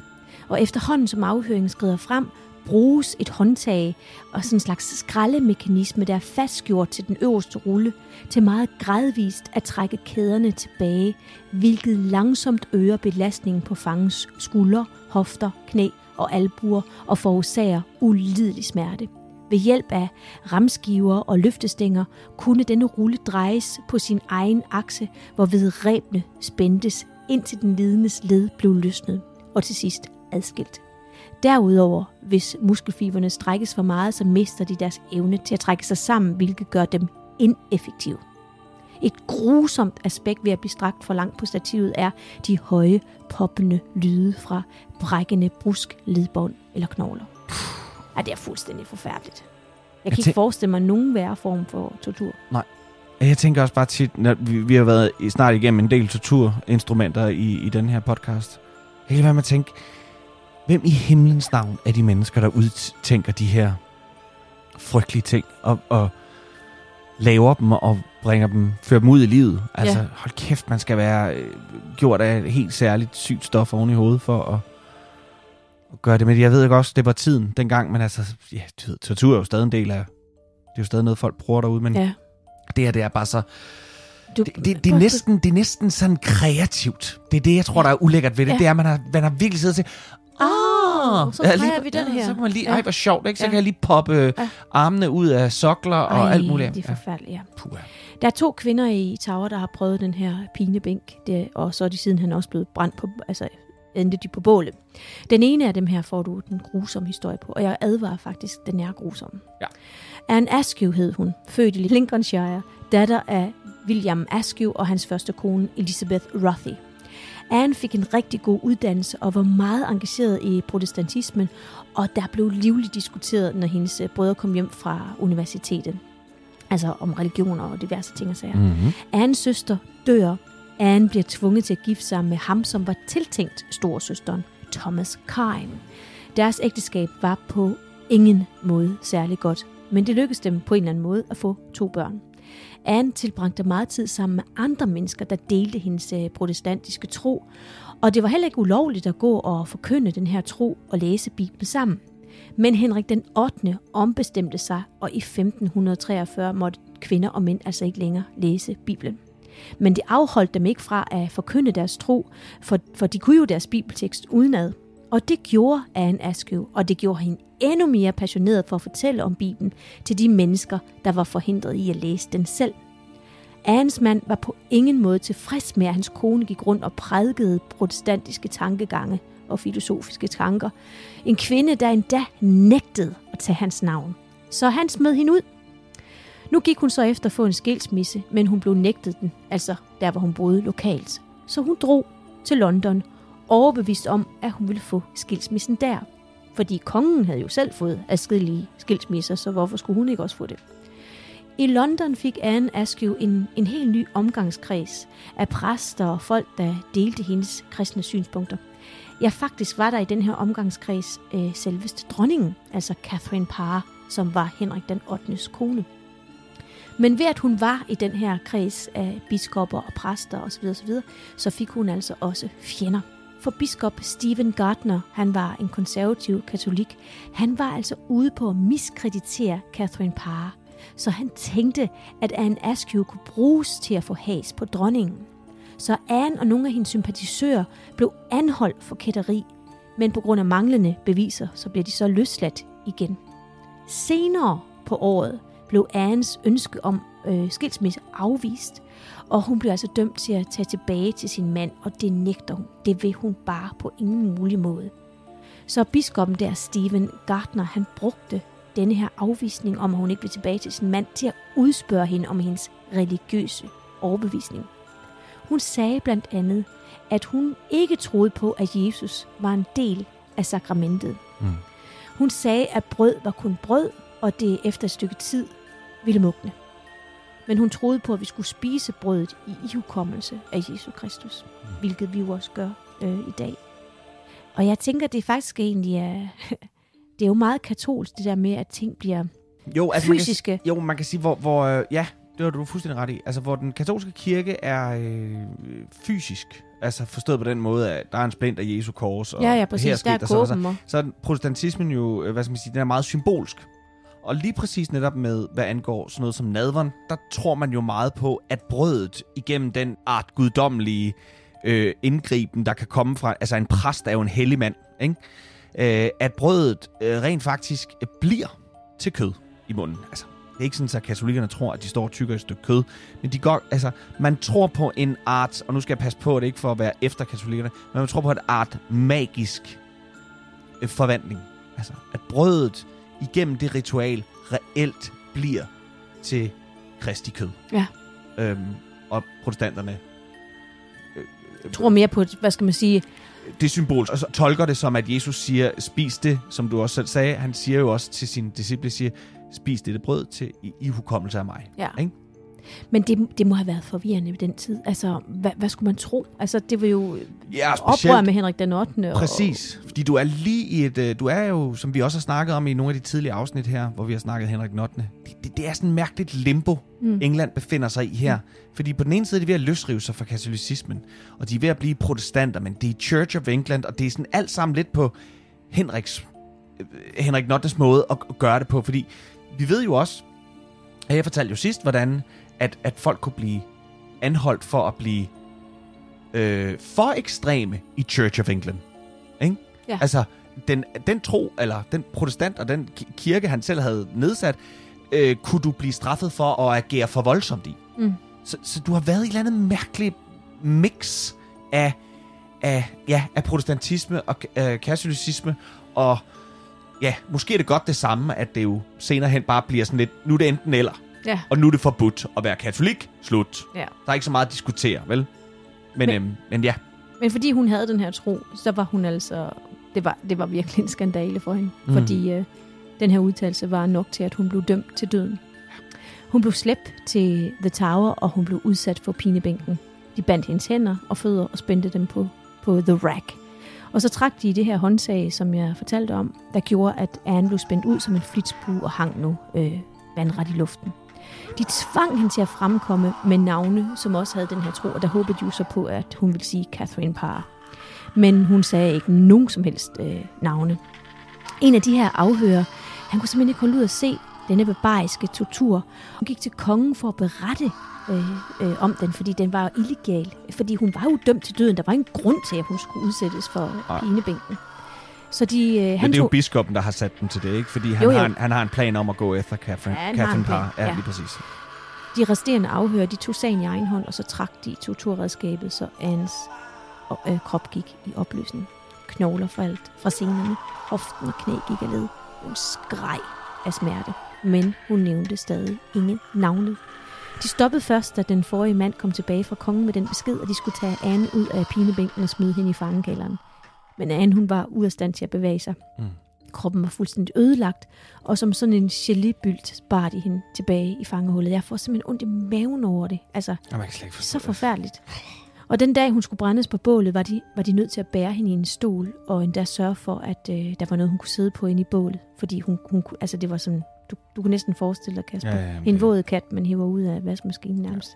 Og efterhånden som afhøringen skrider frem, bruges et håndtag og sådan en slags skraldemekanisme, der er fastgjort til den øverste rulle, til meget gradvist at trække kæderne tilbage, hvilket langsomt øger belastningen på fangens skuldre, hofter, knæ og albuer og forårsager ulidelig smerte. Ved hjælp af ramskiver og løftestænger kunne denne rulle drejes på sin egen akse, hvorved rebene spændtes, indtil den lidendes led blev løsnet og til sidst adskilt. Derudover, hvis muskelfiberne strækkes for meget, så mister de deres evne til at trække sig sammen, hvilket gør dem ineffektive. Et grusomt aspekt ved at blive strakt for langt på stativet er de høje, poppende lyde fra brækkende brusk, ledbånd eller knogler. Ja, det er fuldstændig forfærdeligt. Jeg kan Jeg ikke forestille mig nogen værre form for tortur. Jeg tænker også bare tit, når vi, vi har været i- snart igennem en del torturinstrumenter i, i den her podcast. Jeg kan være med at tænke, hvem i himlens navn er de mennesker, der udtænker de her frygtelige ting, og, og laver dem og bringer dem, fører dem ud i livet. Altså, Ja. hold kæft, man skal være øh, gjort af et helt særligt sygt stof oven i hovedet for at, at gøre det. Men jeg ved ikke også, det var tiden dengang, men altså, ja, du ved, tortur er jo stadig en del af, det er jo stadig noget, folk bruger derude, men Ja. det her, det er bare så, Du, det, det, det, er næsten, det er næsten sådan kreativt. Det er det, jeg tror, der er ulækkert ved det. Ja. Det er, at man har, man har virkelig siddet og Åh, så Ja, drejer lige- vi den ja, her. Så kan man lige, Ja. ej, hvor sjovt, ikke? Så Ja. kan jeg lige poppe Ja. armene ud af sokler og Ej, alt muligt. det er forfærdeligt, ja. Puh, ja. Der er to kvinder i Tower, der har prøvet den her pinebænk, det, og så er de siden han også blevet brændt på, altså endte de på bålet. Den ene af dem her får du den grusomme historie på, og jeg advarer faktisk, den er grusom. Ja. Anne Askew hed hun, født i Lincolnshire, datter af William Askew og hans første kone Elizabeth Rothy. Anne fik en rigtig god uddannelse og var meget engageret i protestantismen, og der blev livligt diskuteret, når hendes øh, brødre kom hjem fra universitetet. Altså om religioner og diverse ting og sager. Mm-hmm. Annes søster dør. Anne bliver tvunget til at gifte sig med ham, som var tiltænkt storsøsteren, Thomas Kine. Deres ægteskab var på ingen måde særlig godt, men det lykkedes dem på en eller anden måde at få to børn. Anne tilbragte meget tid sammen med andre mennesker, der delte hendes øh, protestantiske tro, og det var heller ikke ulovligt at gå og forkynde den her tro og læse Bibelen sammen. Men Henrik den 8. ombestemte sig, og i 1543 måtte kvinder og mænd altså ikke længere læse Bibelen. Men det afholdt dem ikke fra at forkynde deres tro, for, for de kunne jo deres bibeltekst udenad. Og det gjorde Anne Askew, og det gjorde hende endnu mere passioneret for at fortælle om Bibelen til de mennesker, der var forhindret i at læse den selv. Annes mand var på ingen måde tilfreds med, at hans kone gik rundt og prædikede protestantiske tankegange og filosofiske tanker. En kvinde, der endda nægtede at tage hans navn. Så han smed hende ud. Nu gik hun så efter at få en skilsmisse, men hun blev nægtet den, altså der hvor hun boede lokalt. Så hun drog til London, overbevist om, at hun ville få skilsmissen der. Fordi kongen havde jo selv fået adskillige skilsmisser, så hvorfor skulle hun ikke også få det? I London fik Anne Askew en, en helt ny omgangskreds af præster og folk, der delte hendes kristne synspunkter. Ja, faktisk var der i den her omgangskreds øh, selveste dronningen, altså Catherine Parr, som var Henrik den 8. kone. Men ved at hun var i den her kreds af biskopper og præster osv., osv., så fik hun altså også fjender. For biskop Stephen Gardner, han var en konservativ katolik, han var altså ude på at miskreditere Catherine Parr. Så han tænkte, at Anne Askew kunne bruges til at få has på dronningen. Så Anne og nogle af hendes sympatisører blev anholdt for kætteri, men på grund af manglende beviser, så blev de så løsladt igen. Senere på året blev Annes ønske om øh, skilsmisse afvist, og hun blev altså dømt til at tage tilbage til sin mand, og det nægter hun. Det vil hun bare på ingen mulig måde. Så biskoppen der, Stephen Gardner, han brugte denne her afvisning om, at hun ikke vil tilbage til sin mand, til at udspørge hende om hendes religiøse overbevisning. Hun sagde blandt andet, at hun ikke troede på, at Jesus var en del af sakramentet. Mm. Hun sagde, at brød var kun brød, og det efter et stykke tid ville mugne. Men hun troede på, at vi skulle spise brødet i ihukommelse af Jesus Kristus, mm. hvilket vi jo også gør øh, i dag. Og jeg tænker, det faktisk egentlig er, det er jo meget katolsk, det der med, at ting bliver jo, altså fysiske. Man kan, jo, man kan sige, hvor, hvor øh, ja, det var du fuldstændig ret i. Altså, hvor den katolske kirke er øh, fysisk, altså forstået på den måde, at der er en splint af Jesu kors, og ja, ja, præcis, her der er og så, så, så er protestantismen jo, øh, hvad skal man sige, den er meget symbolsk. Og lige præcis netop med, hvad angår sådan noget som nadveren, der tror man jo meget på, at brødet igennem den art guddommelige øh, indgriben, der kan komme fra, altså en præst er jo en hellig mand, ikke? Øh, at brødet øh, rent faktisk bliver til kød i munden. Altså, det er ikke sådan, at katolikkerne tror, at de står og tykker et stykke kød. Men de går, altså, man tror på en art, og nu skal jeg passe på, at det ikke for at være efter katolikkerne, men man tror på et art magisk øh, forvandling. Altså, at brødet igennem det ritual reelt bliver til kristi kød. Ja. Øhm, og protestanterne øh, øh, tror mere på, hvad skal man sige... Det symbolsk, og så tolker det som, at Jesus siger, spis det, som du også selv sagde. Han siger jo også til sine disciple, siger, spis dette brød til i, i hukommelse af mig. Ja. Ikke? Men det, det må have været forvirrende i den tid. Altså, hvad, hvad skulle man tro? Altså, det var jo ja, oprør med Henrik den 8. Præcis, og... fordi du er lige i et... Øh, du er jo, som vi også har snakket om i nogle af de tidlige afsnit her, hvor vi har snakket Henrik den 8. Det, det, det er sådan et mærkeligt limbo, mm. England befinder sig i her. Mm. Fordi på den ene side er de ved at løsrive sig fra katolicismen, og de er ved at blive protestanter, men det er Church of England, og det er sådan alt sammen lidt på Henriks, øh, Henrik Nottes måde at gøre det på, fordi vi ved jo også, og jeg fortalte jo sidst, hvordan at, at folk kunne blive anholdt for at blive øh, for ekstreme i Church of England. Ikke? Ja. Altså, den, den tro, eller den protestant og den kirke, han selv havde nedsat, øh, kunne du blive straffet for at agere for voldsomt i. Mm. Så, så du har været i et eller andet mærkeligt mix af, af, ja, af protestantisme og øh, katolicisme, og ja, måske er det godt det samme, at det jo senere hen bare bliver sådan lidt, nu er det enten eller. Ja. Og nu er det forbudt at være katolik. Slut. Ja. Der er ikke så meget at diskutere, vel? Men, men, øhm, men ja. Men fordi hun havde den her tro, så var hun altså... Det var, det var virkelig en skandale for hende. Mm. Fordi øh, den her udtalelse var nok til, at hun blev dømt til døden. Hun blev slæbt til The Tower, og hun blev udsat for pinebænken. De bandt hendes hænder og fødder og spændte dem på, på The Rack. Og så trak de det her håndtag, som jeg fortalte om, der gjorde, at Anne blev spændt ud som en flitsbue og hang nu øh, vandret i luften. De tvang hende til at fremkomme med navne, som også havde den her tro, og der håbede de jo så på, at hun ville sige Catherine Parr. Men hun sagde ikke nogen som helst øh, navne. En af de her afhører, han kunne simpelthen ikke holde ud at se denne barbariske tortur. Hun gik til kongen for at berette øh, øh, om den, fordi den var illegal. Fordi hun var jo dømt til døden. Der var ingen grund til, at hun skulle udsættes for pinebænken. Så de, øh, han Men det er jo biskoppen, der har sat dem til det, ikke? Fordi han, jo, jo. Har, en, han har en plan om at gå efter Catherine, ja, Catherine Parr. Ja, ja, lige præcis. De resterende afhører, de tog sagen i egen hånd, og så trak de torturredskabet, så Annes øh, krop gik i opløsning. Knogler faldt fra senerne, hoften og knæ gik af led. Hun skreg af smerte, men hun nævnte stadig ingen navnet. De stoppede først, da den forrige mand kom tilbage fra kongen med den besked, at de skulle tage Anne ud af pinebænken og smide hende i fangekælderen. Men Anne, hun var ude af stand til at bevæge sig. Mm. Kroppen var fuldstændig ødelagt, og som sådan en gelébylt bar de hende tilbage i fangehullet. Jeg får simpelthen ondt i maven over det. Altså, Jamen, jeg kan så forfærdeligt. Og den dag, hun skulle brændes på bålet, var de, var de nødt til at bære hende i en stol, og endda sørge for, at øh, der var noget, hun kunne sidde på inde i bålet. Fordi hun, hun, altså, det var sådan, du, du kunne næsten forestille dig, Kasper, Ja, ja, en det- våd kat, man hiver ud af vaskemaskinen nærmest.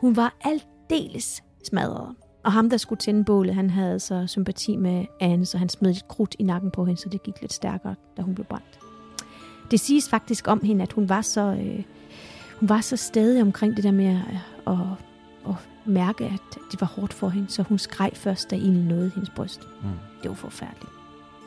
Hun var aldeles smadret. Og ham, der skulle tænde bålet, han havde så sympati med Anne, så han smed lidt krudt i nakken på hende, så det gik lidt stærkere, da hun blev brændt. Det siges faktisk om hende, at hun var så, øh, hun var så stadig omkring det der med at, at, at mærke, at det var hårdt for hende, så hun skreg først, da ilden nåede hendes bryst. Mm. Det var forfærdeligt.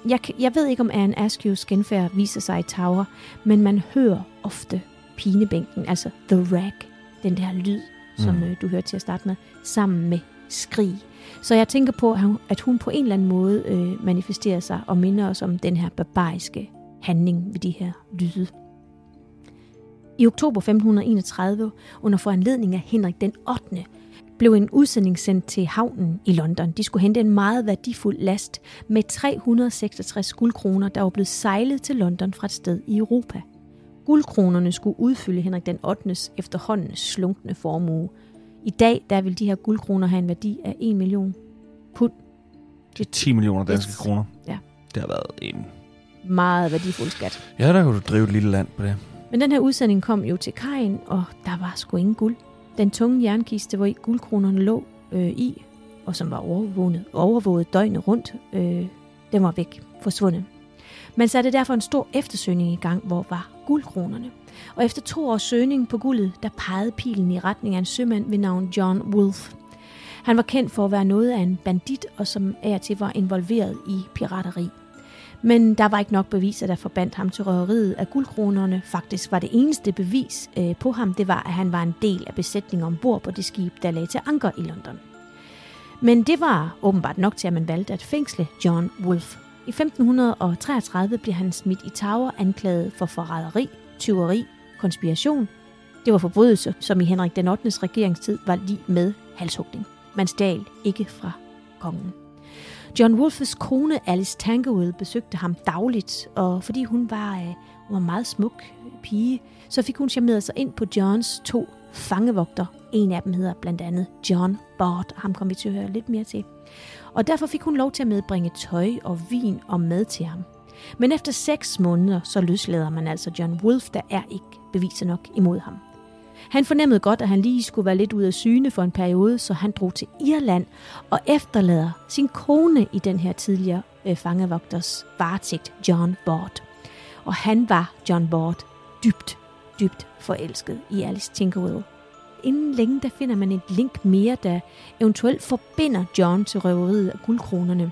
Jeg, jeg ved ikke, om Anne Askews genfærd viser sig i Tower, men man hører ofte pinebænken, altså the rack, den der lyd, som Mm. øh, du hørte til at starte med, sammen med skrig. Så jeg tænker på, at hun- at hun på en eller anden måde øh, manifesterer sig og minder os om den her barbariske handling ved de her lyde. I oktober 1531, under foranledning af Henrik den 8., blev en udsending sendt til havnen i London. De skulle hente en meget værdifuld last med 366 guldkroner, der var blevet sejlet til London fra et sted i Europa. Guldkronerne skulle udfylde Henrik den 8. efterhånden slunkne formue. I dag der vil de her guldkroner have en værdi af 1 million pund. Det er 10 millioner danske Yes. kroner. Ja. Det har været en... Meget værdifuld skat. Ja, der kunne du drive et lille land på det. Men den her udsending kom jo til kajen, og der var sgu ingen guld. Den tunge jernkiste, hvor i guldkronerne lå øh, i, og som var overvåget, overvåget døgnet rundt, øh, den var væk, forsvundet. Man satte derfor en stor eftersøgning i gang, hvor var guldkronerne. Og efter to års søgning på guldet, der pegede pilen i retning af en sømand ved navn John Wolfe. Han var kendt for at være noget af en bandit, og som af og til var involveret i pirateri. Men der var ikke nok beviser, der forbandt ham til røveriet af guldkronerne. Faktisk var det eneste bevis øh, på ham, det var, at han var en del af besætningen ombord på det skib, der lagde til anker i London. Men det var åbenbart nok til, at man valgte at fængsle John Wolfe. I 1533 blev han smidt i Tower anklaget for forræderi, tyveri, konspiration. Det var forbrydelser, som i Henrik den 8. regeringstid var lige med halshugning. Man stjal ikke fra kongen. John Wolfes kone Alice Tankerville besøgte ham dagligt, og fordi hun var, øh, hun var en meget smuk pige, så fik hun charmeret sig ind på Johns to fangevogter. En af dem hedder blandt andet John Bart, ham kommer vi til at høre lidt mere til. Og derfor fik hun lov til at medbringe tøj og vin og mad til ham. Men efter seks måneder, så løslader man altså John Wolfe, der er ikke beviser nok imod ham. Han fornemmede godt, at han lige skulle være lidt ude af syne for en periode, så han drog til Irland og efterlader sin kone i den her tidligere øh, fangevogters varetægt, John Bort. Og han var, John Bort dybt, dybt forelsket i Alice Tinkerwell. Inden længe der finder man et link mere, der eventuelt forbinder John til røveriet af guldkronerne.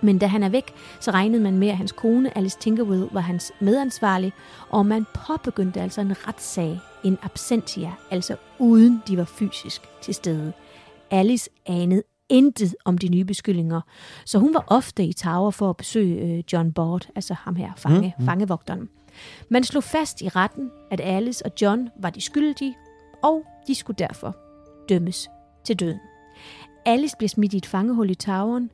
Men da han er væk, så regnede man med, at hans kone Alice Tinkerwell var hans medansvarlig, og man påbegyndte altså en retssag in absentia, altså uden de var fysisk til stede. Alice anede intet om de nye beskyldninger, så hun var ofte i Tower for at besøge øh, John Bord, altså ham her, fange, mm, mm. fangevogteren. Man slog fast i retten, at Alice og John var de skyldige, og de skulle derfor dømmes til døden. Alice blev smidt i et fangehul i toweren,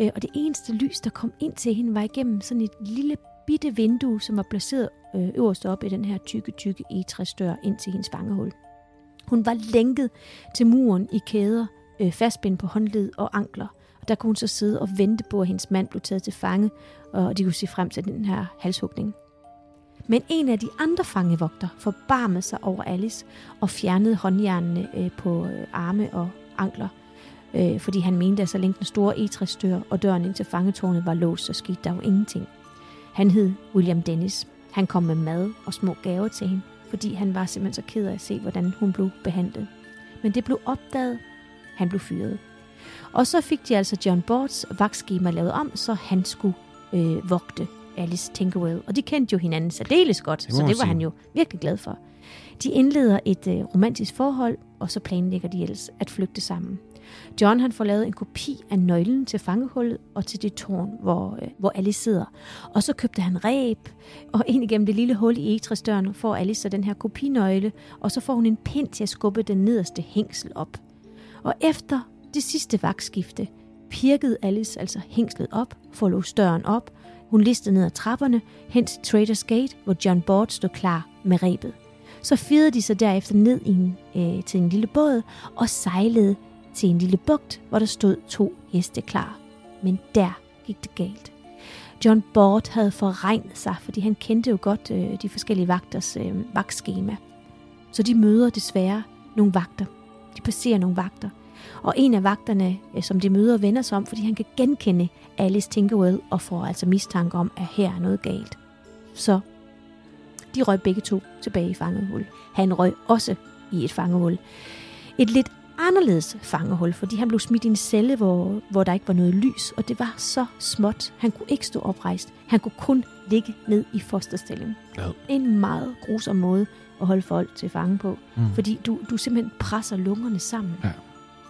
øh, og det eneste lys, der kom ind til hende, var igennem sådan et lille bitte vindue, som var placeret øh, øverst op i den her tykke, tykke egetræsdør ind til hendes fangehul. Hun var lænket til muren i kæder, øh, fastbind på håndled og ankler. Og der kunne hun så sidde og vente på, at hendes mand blev taget til fange, og de kunne se frem til den her halshugning. Men en af de andre fangevogter forbarmede sig over Alice og fjernede håndjernene øh, på øh, arme og ankler, øh, fordi han mente, at så længe den store egetræsdør og døren ind til fangetårnet var låst, så skete der jo ingenting. Han hed William Dennis. Han kom med mad og små gaver til hende, fordi han var simpelthen så ked af at se, hvordan hun blev behandlet. Men det blev opdaget. Han blev fyret. Og så fik de altså John Bords vagtskema lavet om, så han skulle øh, vogte Alice Tinkerwell. Og de kendte jo hinanden særdeles godt, Det så det var han jo virkelig glad for. De indleder et øh, romantisk forhold, og så planlægger de ellers at flygte sammen. John han får lavet en kopi af nøglen til fangehullet og til det tårn, hvor, øh, hvor Alice sidder. Og så købte han ræb, og ind igennem det lille hul i egetræsdøren får Alice så den her kopinøgle, og så får hun en pind til at skubbe den nederste hængsel op. Og efter det sidste vagtskifte, pirkede Alice altså hængslet op, forlod låst døren op. Hun listede ned ad trapperne, hen til Traders Gate, hvor John Board stod klar med rebet. Så firede de sig derefter ned i en, øh, til en lille båd og sejlede til en lille bugt, hvor der stod to heste klar. Men der gik det galt. John Bort havde forregnet sig, fordi han kendte jo godt øh, de forskellige vagters øh, vagtskema. Så de møder desværre nogle vagter. De passerer nogle vagter. Og en af vagterne, øh, som de møder, vender sig om, fordi han kan genkende Alice Tinkerwell og får altså mistanke om, at her er noget galt. Så de røg begge to tilbage i fangehul. Han røg også i et fangehul. Et lidt anderledes fangehul, fordi han blev smidt i en celle, hvor, hvor der ikke var noget lys, og det var så småt. Han kunne ikke stå oprejst. Han kunne kun ligge ned i fosterstilling. Ja. En meget grusom måde at holde folk til fange på, Mm. fordi du, du simpelthen presser lungerne sammen. Ja.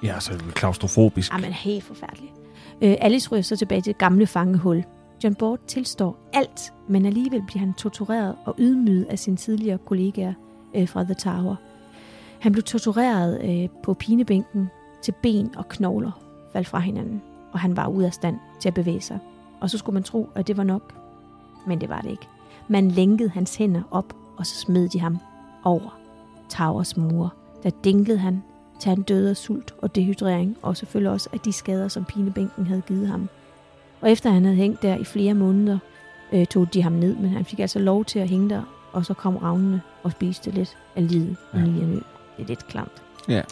Ja, så klaustrofobisk. Jamen, helt forfærdeligt. Øh, Alice ryger så tilbage til det gamle fangehul. John Bort tilstår alt, men alligevel bliver han tortureret og ydmyget af sine tidligere kollegaer øh, fra The Tower. Han blev tortureret øh, på pinebænken til ben og knogler faldt fra hinanden, og han var ude af stand til at bevæge sig. Og så skulle man tro, at det var nok, men det var det ikke. Man lænkede hans hænder op, og så smed de ham over Towers mure. Der dinglede han til han døde af sult og dehydrering, og selvfølgelig også af de skader, som pinebænken havde givet ham. Og efter han havde hængt der i flere måneder, øh, tog de ham ned, men han fik altså lov til at hænge der, og så kom ravnene og spiste lidt af livet i Ja. ny og nø. Det er lidt klamt. Ja.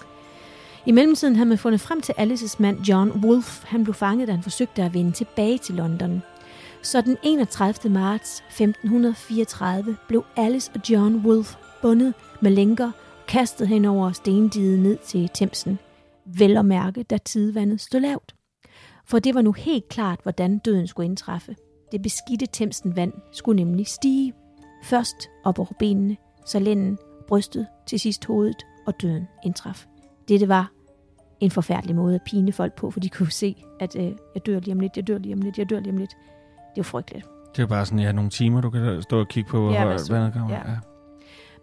I mellemtiden havde man fundet frem til Alices mand John Wolfe. Han blev fanget, da han forsøgte at vende tilbage til London. Så den 31. marts 1534 blev Alice og John Wolfe bundet med lænker kastet hen over stendiget ned til Thamesen. Vel at mærke, da tidevandet stod lavt. For det var nu helt klart, hvordan døden skulle indtræffe. Det beskidte Thamesen vand skulle nemlig stige. Først op over benene, så lænden, brystet, til sidst hovedet, og døden indtraf. Dette var en forfærdelig måde at pine folk på, for de kunne se, at øh, jeg dør lige om lidt, jeg dør lige om lidt, jeg dør lige om lidt. Det var frygteligt. Det er bare sådan, ja, nogle timer, du kan stå og kigge på, Ja, kommer. Ja. Ja.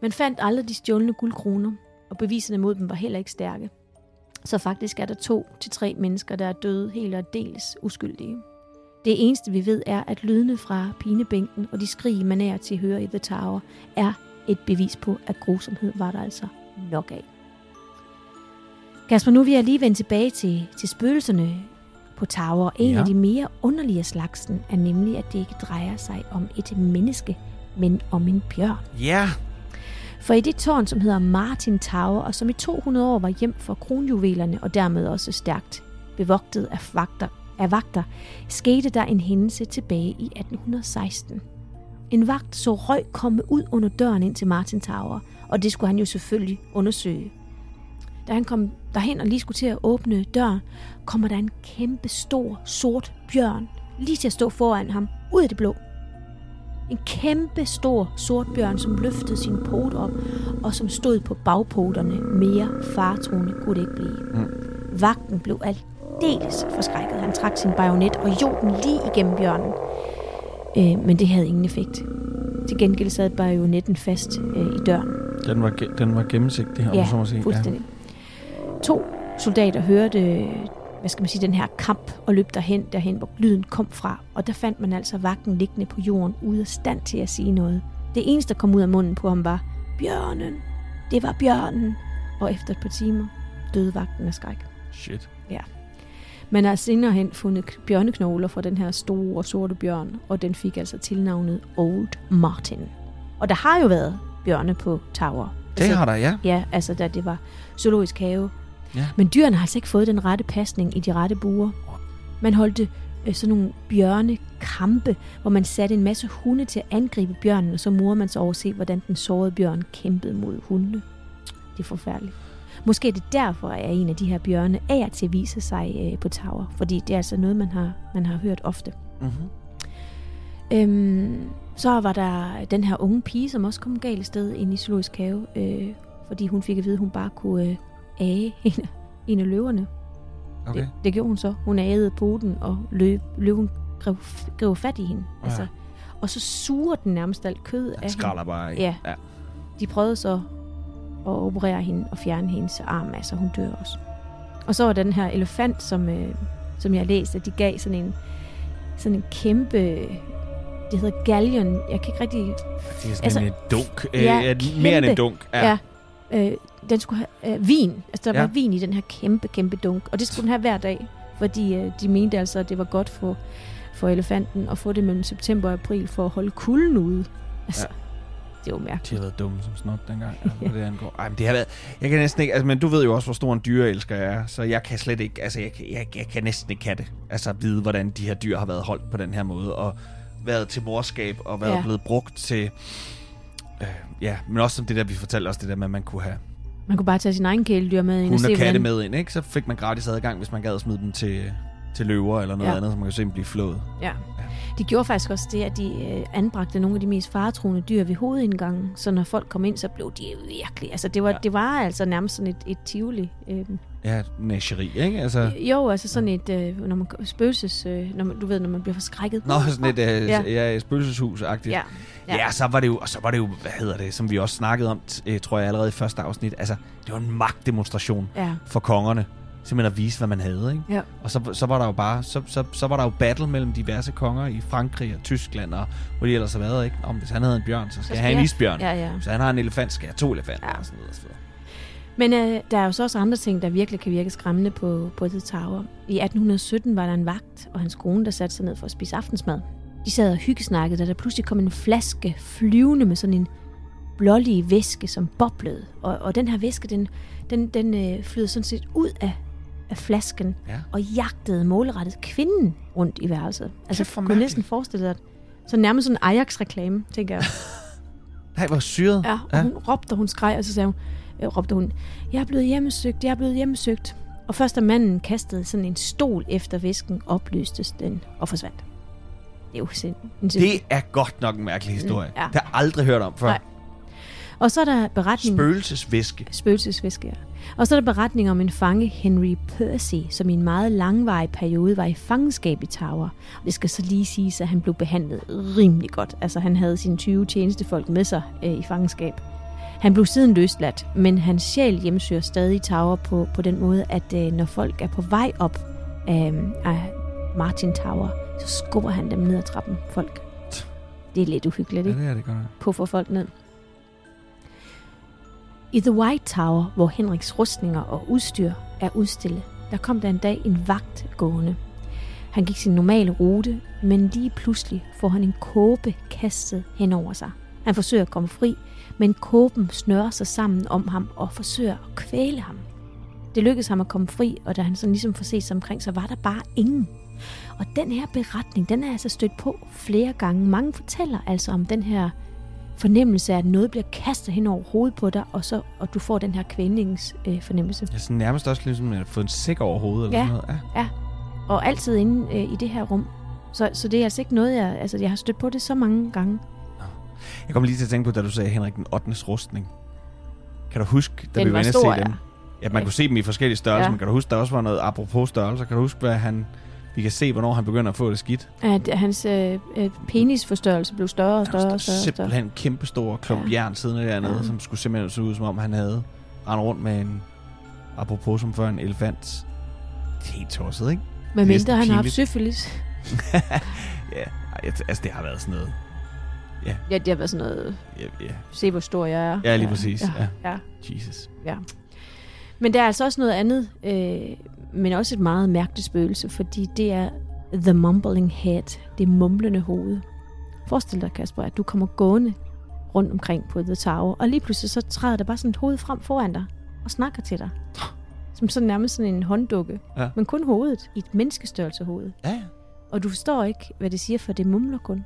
Man fandt aldrig de stjålne guldkroner, og beviserne mod dem var heller ikke stærke. Så faktisk er der to til tre mennesker, der er døde helt og dels uskyldige. Det eneste vi ved er, at lydene fra pinebænken og de skrig, man er til at høre i The Tower, er et bevis på, at grusomhed var der altså nok af. Kasper, nu vil jeg lige vende tilbage til, til spøgelserne på Tower. En Ja. af de mere underlige slagsen er nemlig, at det ikke drejer sig om et menneske, men om en bjørn. ja. For i det tårn, som hedder Martin Tower, og som i 200 år var hjem for kronjuvelerne, og dermed også stærkt bevogtet af vagter, af vagter, skete der en hændelse tilbage i 1816. En vagt så røg komme ud under døren ind til Martin Tower, og det skulle han jo selvfølgelig undersøge. Da han kom derhen og lige skulle til at åbne døren, kommer der en kæmpe stor sort bjørn lige til at stå foran ham, ud af det blå. En kæmpe stor sort bjørn, som løftede sin pot op, og som stod på bagpoterne. Mere faretroende kunne det ikke blive. Mm. Vagten blev aldeles forskrækket. Han trak sin bajonet og jog den lige igennem bjørnen. Øh, men det havde ingen effekt. Til gengæld sad bajonetten fast øh, i døren. Den var, den var gennemsigtig, om Ja, så må sige. fuldstændig. To soldater hørte, hvad skal man sige, den her kamp og løb derhen, derhen, hvor lyden kom fra. Og der fandt man altså vagten liggende på jorden, ude af stand til at sige noget. Det eneste, der kom ud af munden på ham, var, Bjørnen, det var bjørnen. Og efter et par timer døde vagten af skræk. Ja. Shit. Man har senere hen fundet bjørneknogler fra den her store sorte bjørn, og den fik altså tilnavnet Old Martin. Og der har jo været bjørne på Tower. Det har der, ja. Ja, altså da det var zoologisk have. Ja. Men dyrene har altså ikke fået den rette pasning i de rette buer. Man holdte øh, sådan nogle bjørnekampe, hvor man satte en masse hunde til at angribe bjørnen, og så morede man sig over at se, hvordan den sårede bjørn kæmpede mod hundene. Det er forfærdeligt. Måske er det derfor, at en af de her bjørne er til at vise sig øh, på Tower, fordi det er altså noget, man har, man har hørt ofte. Mm-hmm. Øhm, så var der den her unge pige, som også kom galt sted ind i zoologisk have, øh, fordi hun fik at vide, at hun bare kunne øh, age en, en af løverne. Okay. Det, det gjorde hun så. Hun agede poten, og løb, løven grev, grev fat i hende. Ja. Altså, og så suger den nærmest alt kød af hende. bare. ikke? Ja. ja. De prøvede så at operere hende og fjerne hendes arm, altså hun dør også. Og så var der den her elefant, som, øh, som jeg har læst, at de gav sådan en, sådan en kæmpe, det hedder gallion, jeg kan ikke rigtig, Det er sådan Altså, en dunk. Øh, ja, ja, mere end en kæmpe. dunk. ja, øh, den skulle have øh, vin, altså der Ja. var vin i den her kæmpe, kæmpe dunk, og det skulle den have hver dag, fordi øh, de mente altså, at det var godt for, for elefanten at få det mellem september og april for at holde kulden ude. Altså, ja. det var mærkeligt. De har været dumme som snot dengang, altså, hvad det angår. Ej, men det har været... Jeg kan næsten ikke... Altså, men du ved jo også, hvor stor en dyreelsker jeg er, så jeg kan slet ikke... Altså, jeg, kan- jeg, jeg kan næsten ikke have det. Altså, vide, hvordan de her dyr har været holdt på den her måde, og været til morskab, og været Ja. blevet brugt til... Øh, ja, men også som det der, vi fortalte os, det der med, at man kunne have Man kunne bare tage sin egen kæledyr med ind og se, katte hvordan... med ind, ikke? Så fik man gratis adgang, hvis man gad at smide dem til, til løver eller noget Ja. andet, så man kan se dem blive flået. Ja. De gjorde faktisk også det, at de øh, anbragte nogle af de mest faretroende dyr ved hovedindgangen, så når folk kom ind, så blev de virkelig... Altså, det var, ja. Det var altså nærmest sådan et, et tivoli. Øh, Ja, næseri, ikke? Altså... jo, altså sådan et... Øh, når man spøgelses... Øh, når man, du ved, når man bliver forskrækket. Nå, sådan et, øh, Ja. ja. spøgelseshus-agtigt. Ja. Ja. ja, så var det jo, og så var det jo, hvad hedder det, som vi også snakkede om, øh, tror jeg allerede i første afsnit. Altså, det var en magtdemonstration Ja. for kongerne. Simpelthen at vise, hvad man havde, ikke? Ja. Og så, så var der jo bare, så, så, så var der jo battle mellem diverse konger i Frankrig og Tyskland, og hvor de ellers har været, ikke? Om hvis han havde en bjørn, så skal skal jeg have en isbjørn. Ja, ja. Hvis han har en elefant, skal jeg to elefanter, Ja. og sådan noget. Og så videre. Men øh, der er jo så også andre ting, der virkelig kan virke skræmmende på, på The Tower. I 1817 var der en vagt og hans kone, der satte sig ned for at spise aftensmad. De sad og hyggesnakkede, da der pludselig kom en flaske flyvende med sådan en blålig væske, som boblede. Og, og den her væske, den, den, den øh, flyder sådan set ud af, af flasken Ja. og jagtede målrettet kvinden rundt i værelset. Altså, Kæft, kunne næsten forestille dig, så nærmest sådan en Ajax-reklame, tænker jeg. Nej, hvor syret. Ja, og ja. hun råbte, og hun skreg, og så sagde hun, øh, råbte hun, jeg er blevet hjemmesøgt, jeg er blevet hjemmesøgt. Og først da manden kastede sådan en stol efter væsken, opløstes den og forsvandt. Det er jo sind. Det er godt nok en mærkelig historie. Mm, ja. Det har jeg aldrig hørt om før. Nej. Og så er der beretning... Spøgelsesvæske. Spøgelsesvæske, ja. Og så er der beretning om en fange, Henry Percy, som i en meget langvarig periode var i fangenskab i Tower. Og det skal så lige siges, at han blev behandlet rimelig godt. Altså han havde sine 20 tjenestefolk med sig øh, i fangenskab. Han blev siden løsladt, men hans sjæl hjemsøger stadig Tower på, på den måde, at øh, når folk er på vej op øh, af Martin Tower, så skubber han dem ned ad trappen, folk. Det er lidt uhyggeligt, Ja, ikke? det er det godt. nok. på at få folk ned. I The White Tower, hvor Henriks rustninger og udstyr er udstillet, der kom der en dag en vagt gående. Han gik sin normale rute, men lige pludselig får han en kåbe kastet hen over sig. Han forsøger at komme fri, men kåben snører sig sammen om ham og forsøger at kvæle ham. Det lykkedes ham at komme fri, og da han sådan ligesom får set sig omkring, så var der bare ingen. Og den her beretning, den er altså stødt på flere gange. Mange fortæller altså om den her fornemmelse af, at noget bliver kastet hen over hovedet på dig, og, så, og du får den her kvælnings øh, fornemmelse. Er sådan nærmest også ligesom at have fået en sæk over hovedet. Eller Ja. sådan noget. ja. Og altid inde øh, i det her rum. Så, så det er altså ikke noget, jeg, altså, jeg har stødt på det så mange gange. Jeg kom lige til at tænke på, da du sagde Henrik den 8. rustning. Kan du huske, da Den vi var inde se ja. dem? Ja, man Ja. kunne se dem i forskellige størrelser, Ja. men kan du huske, der også var noget apropos størrelser? Kan du huske, hvad han... Vi kan se, hvornår han begynder at få det skidt. At hans øh, øh, penisforstørrelse blev større og større og større. og større. Simpelthen en kæmpe stor klump Ja. jern siddende dernede, Ja. som skulle simpelthen se ud, som om han havde rendt rundt med en... Apropos som før en elefant. Det er helt tosset, ikke? Men næsten mindre han har haft syfilis. ja, altså det har været sådan noget... Ja, det har været sådan noget, Ja, ja. se hvor stor jeg er. Ja, lige præcis, Ja, ja. ja. Jesus. Men der er altså også noget andet, øh, men også et meget mærkeligt spøgelse, fordi det er The Mumbling Head, det mumlende hoved. Forestil dig, Kasper, at du kommer gående rundt omkring på The Tower, og lige pludselig så træder der bare sådan et hoved frem foran dig og snakker til dig. Som sådan nærmest sådan en hånddukke, Ja. men kun hovedet, i et menneskestørrelse hoved. Ja. Og du forstår ikke, hvad det siger, for det mumler kun.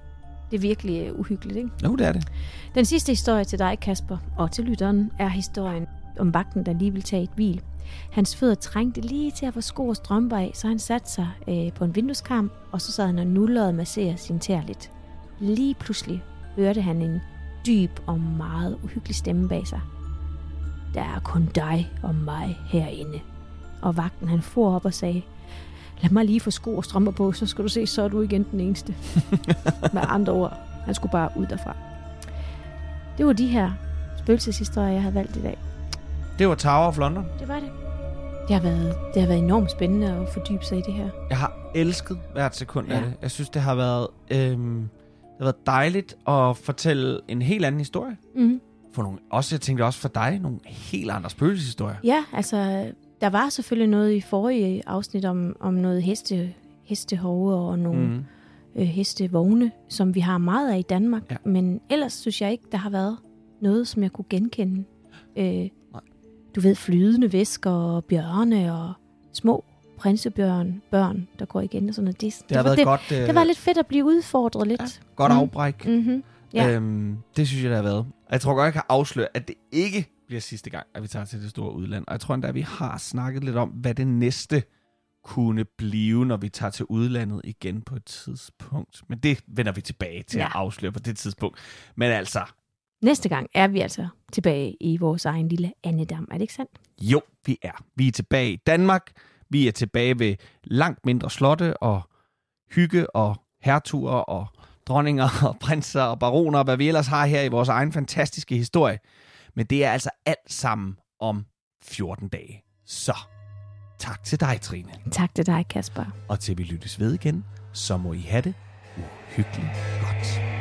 Det er virkelig øh, uhyggeligt, ikke? Jo, det er det. Den sidste historie til dig, Kasper, og til lytteren, er historien om vagten, der lige ville tage et hvil. Hans fødder trængte lige til at få sko og strømper af, så han satte sig øh, på en vindueskarm, og så sad han og nullede og masserede sin tær lidt. Lige pludselig hørte han en dyb og meget uhyggelig stemme bag sig. Der er kun dig og mig herinde. Og vagten han for op og sagde, lad mig lige få sko og strømper på, så skal du se, så er du igen den eneste. Med andre ord, han skulle bare ud derfra. Det var de her spøgelseshistorier, jeg havde valgt i dag. Det var Tower of London. Det var det. Det har været, det har været enormt spændende at fordybe sig i det her. Jeg har elsket hvert sekund Ja. af det. Jeg synes, det har været, øhm, det har været dejligt at fortælle en helt anden historie. Mm. For nogle, også, jeg tænkte også for dig, nogle helt andre spøgelseshistorier. Ja, altså, der var selvfølgelig noget i forrige afsnit om, om noget heste, hestehove og nogle mm. Øh, hestevogne, som vi har meget af i Danmark. Ja. Men ellers synes jeg ikke, der har været noget, som jeg kunne genkende. Øh. Du ved, flydende væsker og bjørne og små prinsebjørn, børn, der går igen og sådan noget. Det, Det har var, været det, godt, øh, det var lidt fedt at blive udfordret lidt. Ja, godt Mm. afbræk. Mm-hmm. Ja. Øhm, det synes jeg, det har været. Jeg tror godt, jeg kan afsløre, at det ikke bliver sidste gang, at vi tager til det store udland. Og jeg tror endda, at vi har snakket lidt om, hvad det næste kunne blive, når vi tager til udlandet igen på et tidspunkt. Men det vender vi tilbage til Ja. at afsløre på det tidspunkt. Men altså, Næste gang er vi altså tilbage i vores egen lille andedam. Er det ikke sandt? jo, vi er. Vi er tilbage i Danmark. Vi er tilbage ved langt mindre slotte og hygge og hertuger og dronninger og prinser og baroner og hvad vi ellers har her i vores egen fantastiske historie. Men det er altså alt sammen om 14 dage. Så tak til dig, Trine. Tak til dig, Kasper. Og til vi lyttes ved igen, så må I have det uhyggeligt